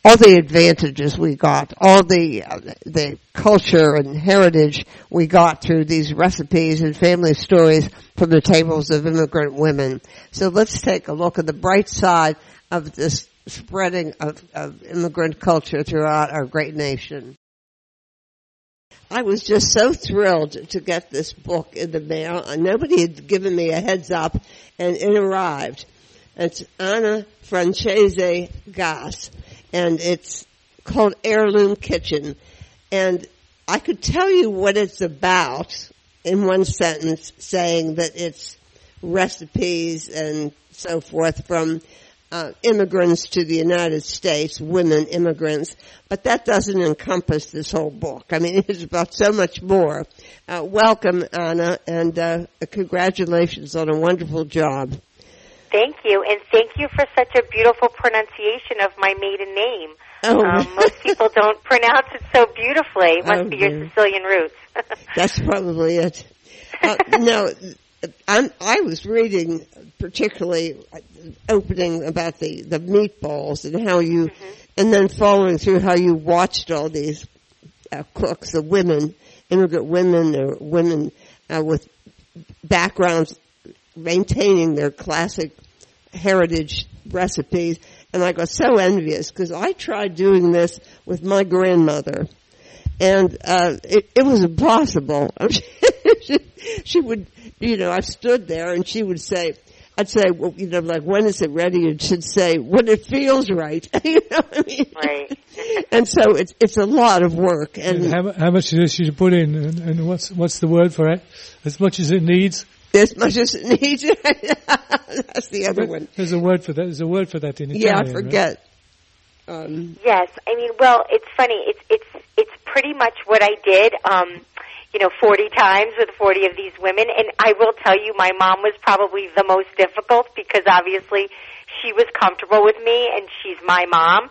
all the advantages we got, all the the culture and heritage we got through these recipes and family stories from the tables of immigrant women. So let's take a look at the bright side of this spreading of, of immigrant culture throughout our great nation. I was just so thrilled to get this book in the mail. Nobody had given me a heads up, and it arrived. It's Anna Francese Gass, and it's called Heirloom Kitchen. and I could tell you what it's about in one sentence, saying that it's recipes and so forth from uh, immigrants to the United States, women immigrants, but that doesn't encompass this whole book. I mean, it's about so much more. Uh, welcome, Anna, and uh, congratulations on a wonderful job. Thank you, and thank you for such a beautiful pronunciation of my maiden name. Oh. Um, most people don't pronounce it so beautifully. It must Oh, be your dear. Sicilian roots. That's probably it. Uh, no, I'm, I was reading particularly opening about the, the meatballs and how you, and then following through how you watched all these uh, cooks, the women, immigrant women or women uh, with backgrounds maintaining their classic heritage recipes. And I got so envious because I tried doing this with my grandmother and uh, it, it was impossible. she, she would, you know, I stood there and she would say, I'd say, well, you know, like, when is it ready? And she'd say, when it feels right. you know what I mean? Right. And so it's, it's a lot of work. And And how, how much of this you put in, and, and what's what's the word for it? As much as it needs. As much as it needs, that's the other one. There's a word for that. There's a word for that in Italian. Yeah, I right? forget. Um, Yes, I mean, well, it's funny. It's it's it's pretty much what I did. Um, you know, 40 times with 40 of these women, and I will tell you, my mom was probably the most difficult because obviously she was comfortable with me, and she's my mom.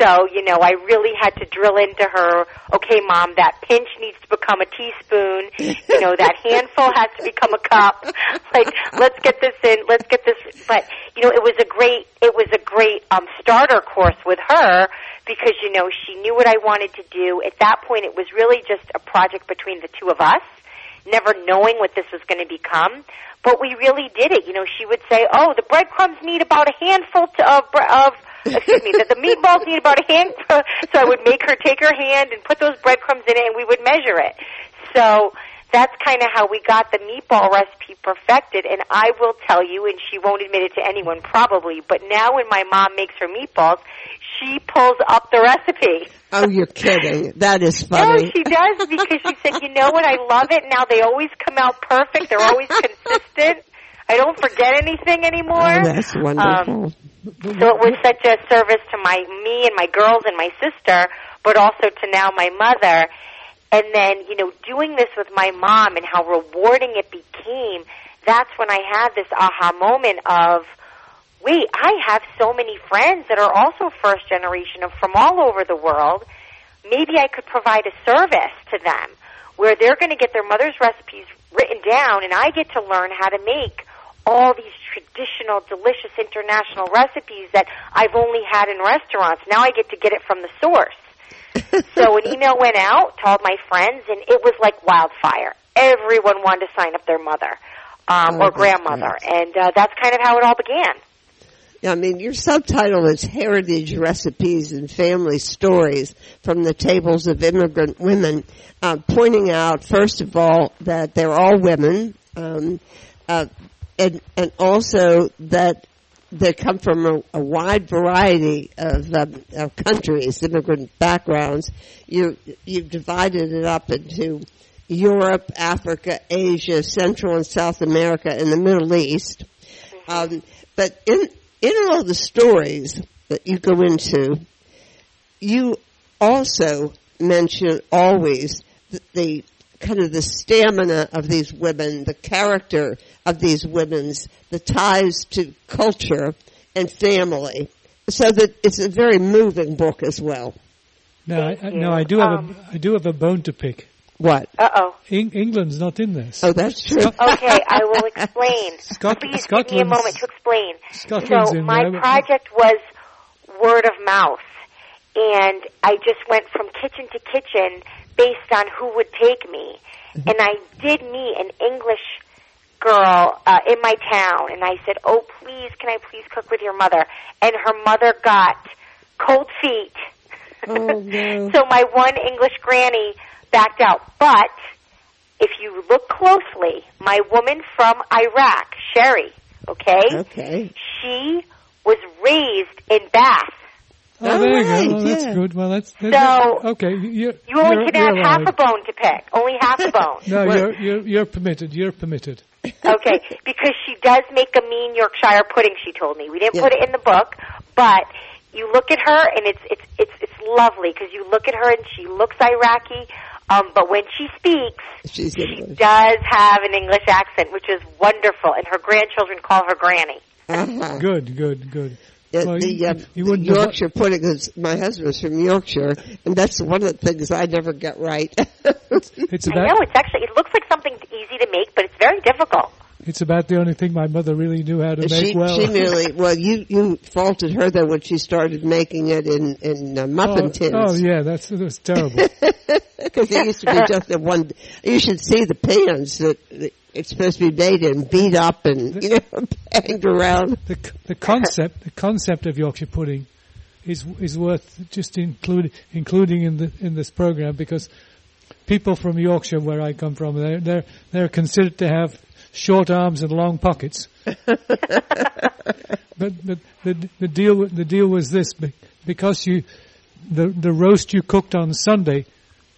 So, you know, I really had to drill into her. Okay, mom, that pinch needs to become a teaspoon. You know, that handful has to become a cup. Like, let's get this in. Let's get this. But you know, it was a great. It was a great um, starter course with her because you know she knew what I wanted to do. At that point, it was really just a project between the two of us, never knowing what this was going to become. But we really did it. You know, she would say, "Oh, the breadcrumbs need about a handful to, of of." Excuse me, the meatballs need about a hand. So I would make her take her hand and put those breadcrumbs in it, and we would measure it. So that's kind of how we got the meatball recipe perfected. And I will tell you, and she won't admit it to anyone probably, but now when my mom makes her meatballs, she pulls up the recipe. oh, you're kidding. That is funny. No, she does because she said, you know what, I love it. Now they always come out perfect. They're always consistent. I don't forget anything anymore. Oh, that's um, wonderful. So it was such a service to my me and my girls and my sister, but also to now my mother. And then, you know, doing this with my mom and how rewarding it became, that's when I had this aha moment of, wait, I have so many friends that are also first generation of from all over the world. Maybe I could provide a service to them where they're going to get their mother's recipes written down and I get to learn how to make all these traditional, delicious international recipes that I've only had in restaurants. Now I get to get it from the source. so an email went out to all my friends, and it was like wildfire. Everyone wanted to sign up their mother um, Oh, or grandmother, great. and uh, that's kind of how it all began. I mean, your subtitle is Heritage Recipes and Family Stories from the Tables of Immigrant Women, uh, pointing out, first of all, that they're all women, um, uh, and, and also that they come from a, a wide variety of, um, of countries, immigrant backgrounds. You, you've divided it up into Europe, Africa, Asia, Central and South America, and the Middle East. Um, but in in all the stories that you go into, you also mention always the, the kind of the stamina of these women, the character of these women's, the ties to culture and family. So that it's a very moving book as well. No, I, I, no, I do have Um, a I do have a bone to pick. What? Uh oh. Eng- England's not in this. Oh, that's true. Okay, I will explain. Scot- Please give me a moment to explain. Scotland's so in my there, but- project was word of mouth, and I just went from kitchen to kitchen based on who would take me, Mm-hmm. and I did meet an English girl uh, in my town, and I said, "Oh, please, can I please cook with your mother?" And her mother got cold feet. Oh, no. so my one English granny backed out. But if you look closely, my woman from Iraq, Sherry, okay, Okay. she was raised in Bath. Oh, All there you go. Well, that's yeah. good. Well, that's, that's So- okay. You're, You only you're, can have you're half allowed. a bone to pick. Only half a bone. No, Well- you're, you're you're permitted. You're permitted. Okay, because she does make a mean Yorkshire pudding. She told me we didn't Yeah. put it in the book, but you look at her and it's it's it's it's lovely because you look at her and she looks Iraqi, um, but when she speaks, She's she English. does have an English accent, which is wonderful, and her grandchildren call her Granny. Uh-huh. Good, good, good. Uh, Well, the, you- uh, you the wouldn't have- Yorkshire pudding is my husband's from Yorkshire, and that's one of the things I never get right. It's I about know it's actually it looks like something easy to make, but it's very difficult. it's about the only thing my mother really knew how to make she, well. she merely well, you you faulted her though when she started making it in in uh, muffin oh, tins. oh yeah, that's that's terrible. because it used to be just a one. You should see the pans that that it's supposed to be made in, beat up, and you know, banged around. the the concept the concept of Yorkshire pudding is is worth just include including in the in this program because people from Yorkshire, where I come from, they're they're they're considered to have short arms and long pockets. but but the the deal the deal was this because you the the roast you cooked on Sunday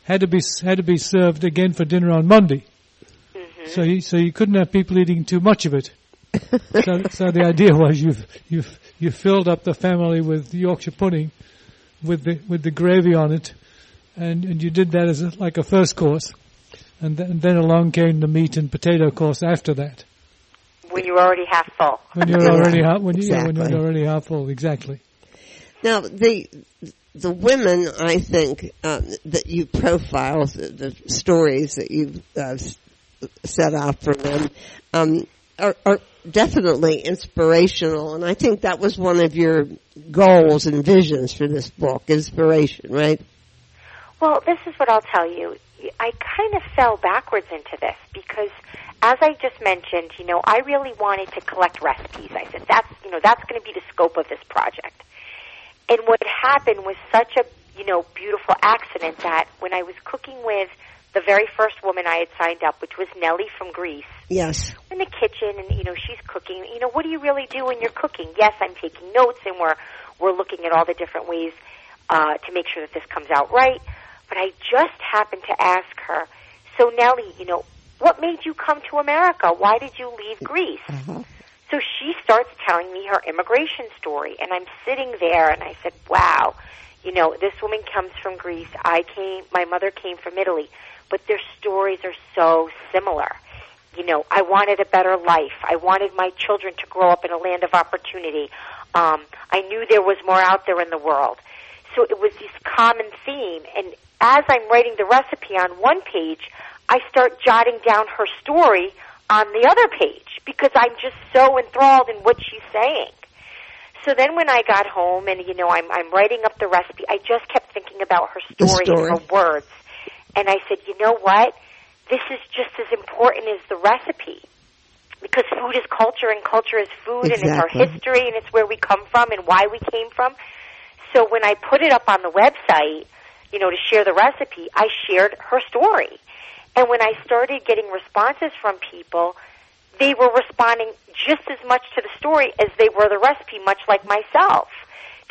had to be had to be served again for dinner on Monday. So you, so you couldn't have people eating too much of it. so, so the idea was you've you've you filled up the family with Yorkshire pudding, with the with the gravy on it, and and you did that as a, like a first course, and then, then along came the meat and potato course after that. When you're already half full. When you're already half, when, you, yeah, when you're already half full, exactly. Now the the women, I think uh, that you profile the, the stories that you uh, s- set out for them um, are, are definitely inspirational, and I think that was one of your goals and visions for this book: inspiration, right? Well, this is what I'll tell you. I kind of fell backwards into this because, as I just mentioned, you know, I really wanted to collect recipes. I said that's you know that's going to be the scope of this project. And what happened was such a you know beautiful accident that when I was cooking with the very first woman I had signed up, which was Nellie from Greece, Yes. in the kitchen and you know she's cooking. You know what do you really do when you're cooking? Yes i'm taking notes and we're we're looking at all the different ways uh to make sure that this comes out right. But i just happened to ask her so nellie you know what made you come to america? Why did you leave greece? So she starts telling me her immigration story and i'm sitting there and i said wow. You know this woman comes from greece. I came my mother came from italy but their stories are so similar you know, I wanted a better life. I wanted my children to grow up in a land of opportunity. Um, I knew there was more out there in the world. So it was this common theme. And as I'm writing the recipe on one page, I start jotting down her story on the other page because I'm just so enthralled in what she's saying. So then when I got home and, you know, I'm, I'm writing up the recipe, I just kept thinking about her story, story. and her words. And I said, you know what? This is just as important as the recipe. Because food is culture and culture is food and it's our history and it's where we come from and why we came from. So when I put it up on the website, you know, to share the recipe, I shared her story. And when I started getting responses from people, they were responding just as much to the story as they were the recipe, much like myself.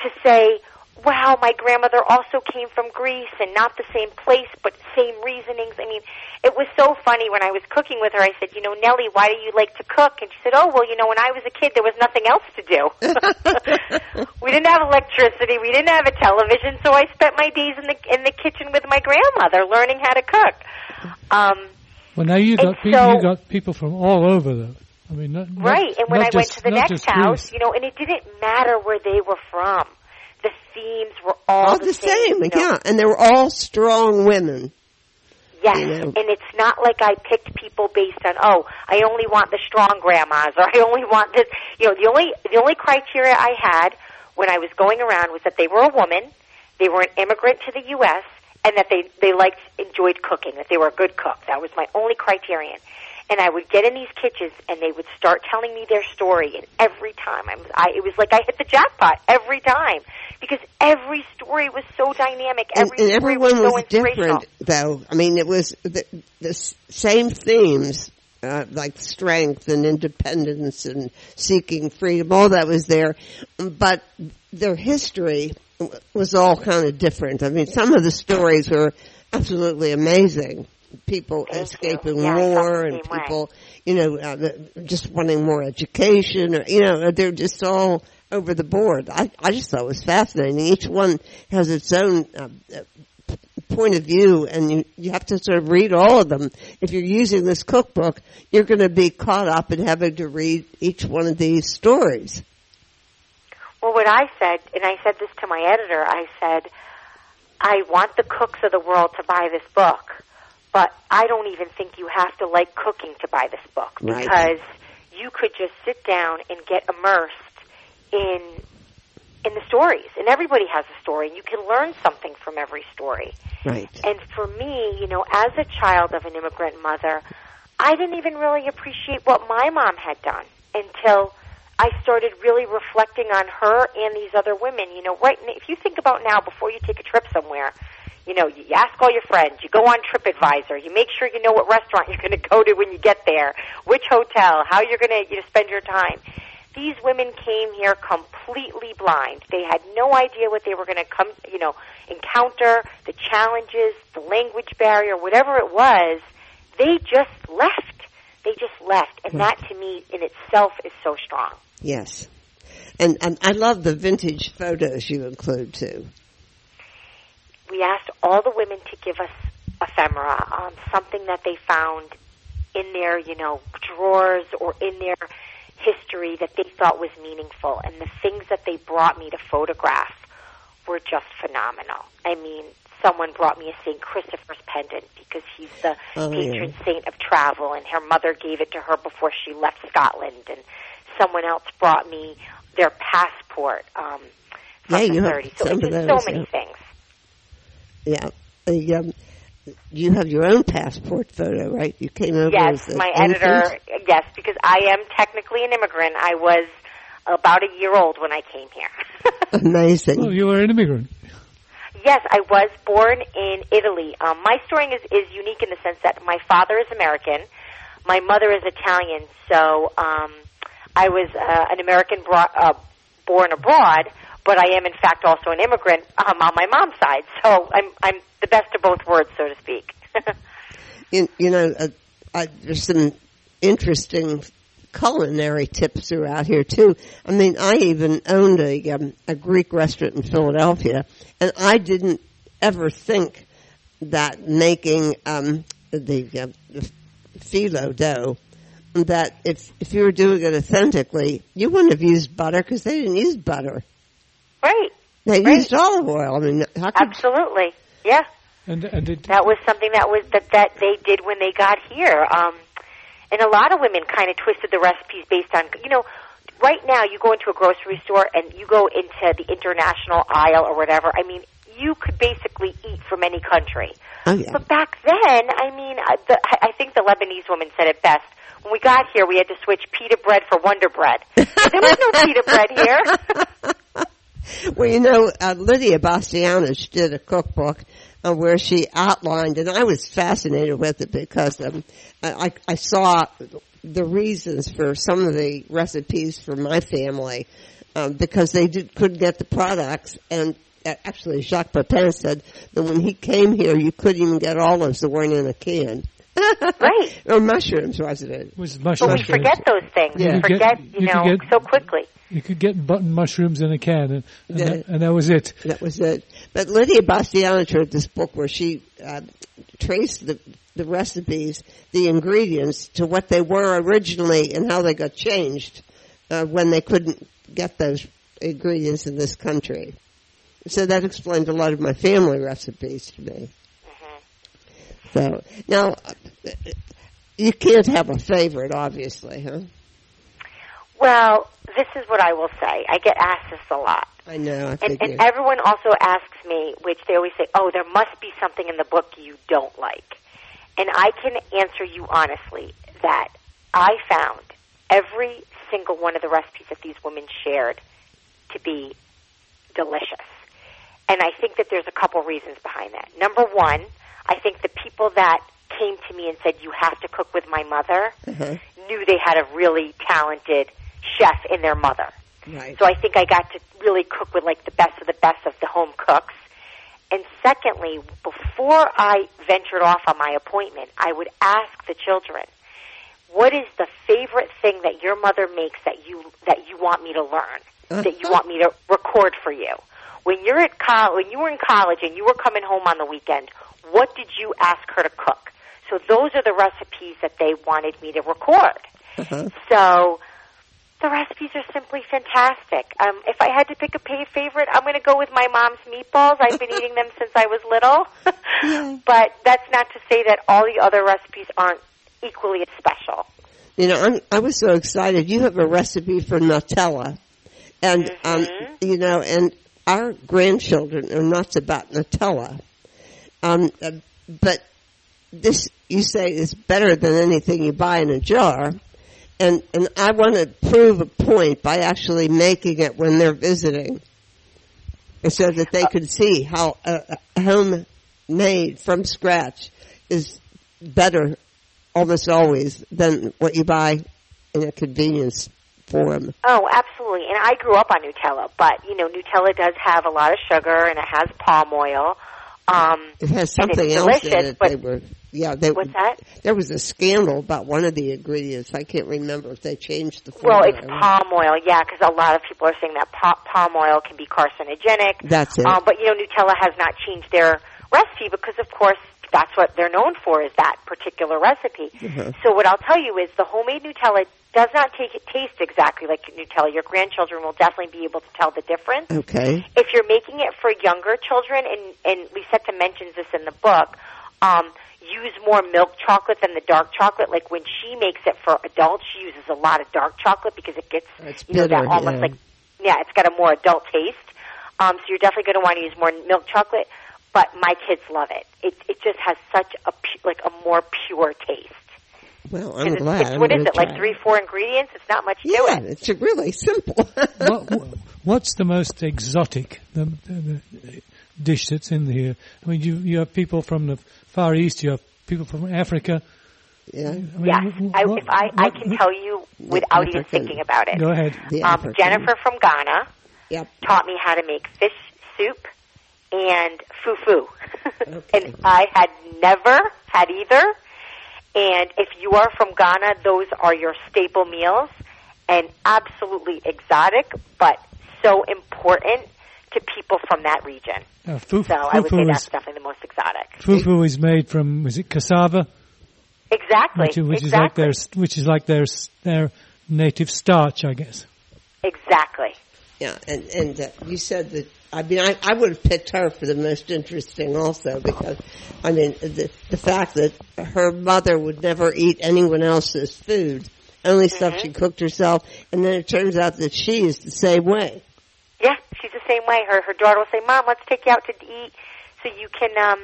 To say, wow, my grandmother also came from Greece and not the same place, but same reasonings. I mean, it was so funny when I was cooking with her. I said, you know, Nellie, why do you like to cook? And she said, oh, well, you know, when I was a kid, there was nothing else to do. we didn't have electricity. We didn't have a television, so I spent my days in the in the kitchen with my grandmother, learning how to cook. Um, Well, now you And got pe- so- you got people from all over though. I mean, not, not- Right, and when not I went to the next house, Greece. you know, and it didn't matter where they were from. The themes were all, All the same, you know. yeah, and they were all strong women. Yes, you know. and it's not like I picked people based on oh, I only want the strong grandmas or I only want this. You know, the only the only criteria I had when I was going around was that they were a woman, they were an immigrant to the U.S., and that they they liked enjoyed cooking, that they were a good cook. That was my only criterion. And I would get in these kitchens, and they would start telling me their story. And every time, I'm, I, it was like I hit the jackpot every time because every story was so dynamic. and, Every and story everyone was so was different, though. I mean, it was the, the same themes, uh, like strength and independence and seeking freedom. All that was there, but their history was all kind of different. I mean, some of the stories were absolutely amazing. People Thank escaping Yeah, war and same way. people, you know, uh, just wanting more education or, you know, they're just all over the board. I, I just thought it was fascinating. Each one has its own uh, uh, point of view and you, you have to sort of read all of them. If you're using this cookbook, you're going to be caught up in having to read each one of these stories. Well, what I said, and I said this to my editor, I said, I want the cooks of the world to buy this book, but I don't even think you have to like cooking to buy this book Right. because you could just sit down and get immersed in in the stories. And everybody has a story, and you can learn something from every story. Right. And for me, you know, as a child of an immigrant mother, I didn't even really appreciate what my mom had done until I started really reflecting on her and these other women. You know, right? If you think about now, before you take a trip somewhere, you know, you ask all your friends, you go on TripAdvisor, you make sure you know what restaurant you're going to go to when you get there, which hotel, how you're going to you know, spend your time. These women came here completely blind. They had no idea what they were going to come, you know, encounter, the challenges, the language barrier, whatever it was. They just left. They just left, and hmm. that to me in itself is so strong. Yes. And, and I love the vintage photos you include too. We asked all the women to give us ephemera, um, something that they found in their, you know, drawers or in their history that they thought was meaningful. And the things that they brought me to photograph were just phenomenal. I mean, someone brought me a St. Christopher's pendant because he's the Oh, yeah. patron saint of travel, and her mother gave it to her before she left Scotland. And someone else brought me their passport um, from Yeah, the you have 30s. So some it's of those, so many yeah. things. Yeah. The, um, you have your own passport photo, right? You came over Yes, as my infant? editor. Yes, because I am technically an immigrant. I was about a year old when I came here. Amazing. Oh, you were an immigrant. yes, I was born in Italy. Um, my story is, is unique in the sense that my father is American, my mother is Italian. So um, I was uh, an American bro- uh, born abroad, but I am in fact also an immigrant um, on my mom's side. So I'm I'm the best of both worlds, so to speak. You, you know, uh, I, there's some interesting culinary tips throughout here too. I mean, I even owned a um, a Greek restaurant in Philadelphia, and I didn't ever think that making um, the, uh, the phyllo dough that if if you were doing it authentically, you wouldn't have used butter because they didn't use butter. Right. They Right. used olive oil. I mean, how could Absolutely. Yeah. And, and it, that was something that was that that they did when they got here. Um, and a lot of women kind of twisted the recipes based on you know. Right now, you go into a grocery store and you go into the international aisle or whatever. I mean, you could basically eat from any country. Oh yeah. But back then, I mean, I, the, I think the Lebanese woman said it best. When we got here, we had to switch pita bread for Wonder Bread. there was no pita bread here. Well, you know, uh, Lydia Bastianich did a cookbook uh, where she outlined, and I was fascinated with it because um, I, I saw the reasons for some of the recipes for my family um, because they did, couldn't get the products. And uh, actually, Jacques Pepin said that when he came here, you couldn't even get olives that weren't in a can. Right. or mushrooms, wasn't it? was But we forget those things. Yeah. We You forget, get- you, you know, get- so quickly. You could get button mushrooms in a can, and, and, Yeah. that, and that was it. That was it. But Lydia Bastianich wrote this book where she uh, traced the the recipes, the ingredients to what they were originally and how they got changed uh, when they couldn't get those ingredients in this country. So that explained a lot of my family recipes to me. So now you can't have a favorite, obviously, huh? Well, this is what I will say. I get asked this a lot. I know. I And, and everyone also asks me, which they always say, oh, there must be something in the book you don't like. And I can answer you honestly that I found every single one of the recipes that these women shared to be delicious. And I think that there's a couple reasons behind that. Number one, I think the people that came to me and said, you have to cook with my mother, uh-huh. knew they had a really talented chef in their mother. Right. So I think I got to really cook with like the best of the best of the home cooks. And secondly, before I ventured off on my appointment, I would ask the children, what is the favorite thing that your mother makes that you that you want me to learn, that you want me to record for you? When you're at college, when you were in college and you were coming home on the weekend, what did you ask her to cook? So those are the recipes that they wanted me to record. So the recipes are simply fantastic. Um, if I had to pick a pay favorite, I'm going to go with my mom's meatballs. I've been eating them since I was little. But that's not to say that all the other recipes aren't equally as special. You know, I'm, I was so excited. You have a recipe for Nutella. And, um, you know, and our grandchildren are nuts about Nutella. Um, uh, but this, you say, is better than anything you buy in a jar. And, and I want to prove a point by actually making it when they're visiting. So that they could see how uh, uh, homemade from scratch is better almost always than what you buy in a convenience form. Oh, absolutely. And I grew up on Nutella, but you know, Nutella does have a lot of sugar and it has palm oil. Um, It has something else in it. but They were, yeah, they, what's that? there was a scandal about one of the ingredients. I can't remember if they changed the Well, it's palm oil, yeah, because a lot of people are saying that palm oil can be carcinogenic. That's it. Um, but you know, Nutella has not changed their recipe because, of course, that's what they're known for is that particular recipe. Uh-huh. So what I'll tell you is the homemade Nutella does not take it taste exactly like Nutella. Your grandchildren will definitely be able to tell the difference. Okay. If you're making it for younger children, and and Lisetta mentions this in the book, um, use more milk chocolate than the dark chocolate. Like when she makes it for adults, she uses a lot of dark chocolate because it gets It's you know that almost yeah. like yeah, it's got a more adult taste. Um, so you're definitely going to want to use more milk chocolate. But my kids love it. It it just has such a pu- like a more pure taste. Well, I'm it's, glad. it's I'm what is gonna it like three four ingredients? It's not much to Yeah, it. it's really simple. what, what's the most exotic the, the, the dish that's in here? I mean, you you have people from the Far East, you have people from Africa. yeah. I mean, Yes, wh- I, if I, I what- can tell you without even thinking about it. Go ahead. Um, Jennifer from Ghana Yep. taught me how to make fish soup and fufu. Okay. and I had never had either. And if you are from Ghana, those are your staple meals and absolutely exotic, but so important to people from that region. Uh, fu- So I would say that's is, definitely the most exotic. fufu is made from was it cassava, Exactly. which, is- which is like their which is like their their native starch, I guess. Exactly. Yeah, and and uh, you said that. I mean, I, I would have picked her for the most interesting, also because, I mean, the the fact that her mother would never eat anyone else's food, only stuff Mm-hmm. she cooked herself, and then it turns out that she is the same way. Yeah, she's the same way. Her her daughter will say, "Mom, let's take you out to eat, so you can um,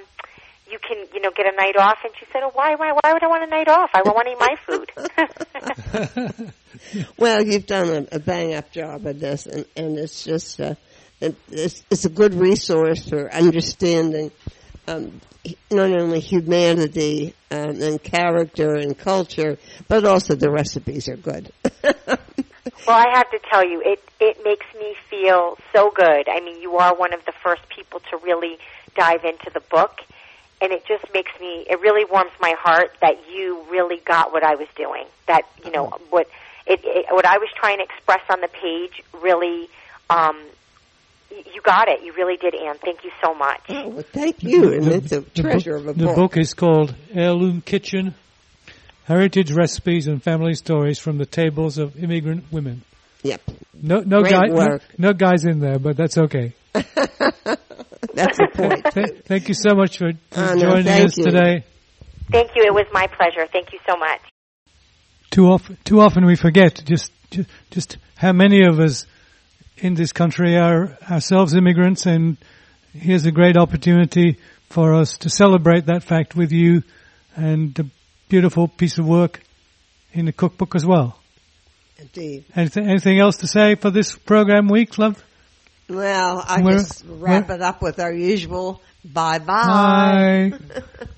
you can you know get a night off." And she said, oh, "Why why why would I want a night off? I want to eat my food." Well, you've done a, a bang up job at this, and, and it's just uh, it, it's, it's a good resource for understanding um, not only humanity um, and character and culture, but also the recipes are good. Well, I have to tell you, it it makes me feel so good. I mean, you are one of the first people to really dive into the book, and it just makes me. It really warms my heart that you really got what I was doing. That you know what it, it what I was trying to express on the page. Really, um, you got it. You really did, Anne. Thank you so much. oh, well, thank you, and it's a treasure book, of a the book. book is called Heirloom Kitchen: Heritage Recipes and Family Stories from the Tables of Immigrant Women. Yep, No, no Great guy, no, no guys in there, but that's okay. that's the point. Th- thank you so much for, for Oh, joining thank us you. today. Thank you. It was my pleasure. Thank you so much. Too often, too often we forget just, just, just how many of us in this country are ourselves immigrants, and here's a great opportunity for us to celebrate that fact with you, and the beautiful piece of work in the cookbook as well. Indeed. Anything, anything else to say for this program week, love? Well, I just wrap it up with our usual bye bye. Bye.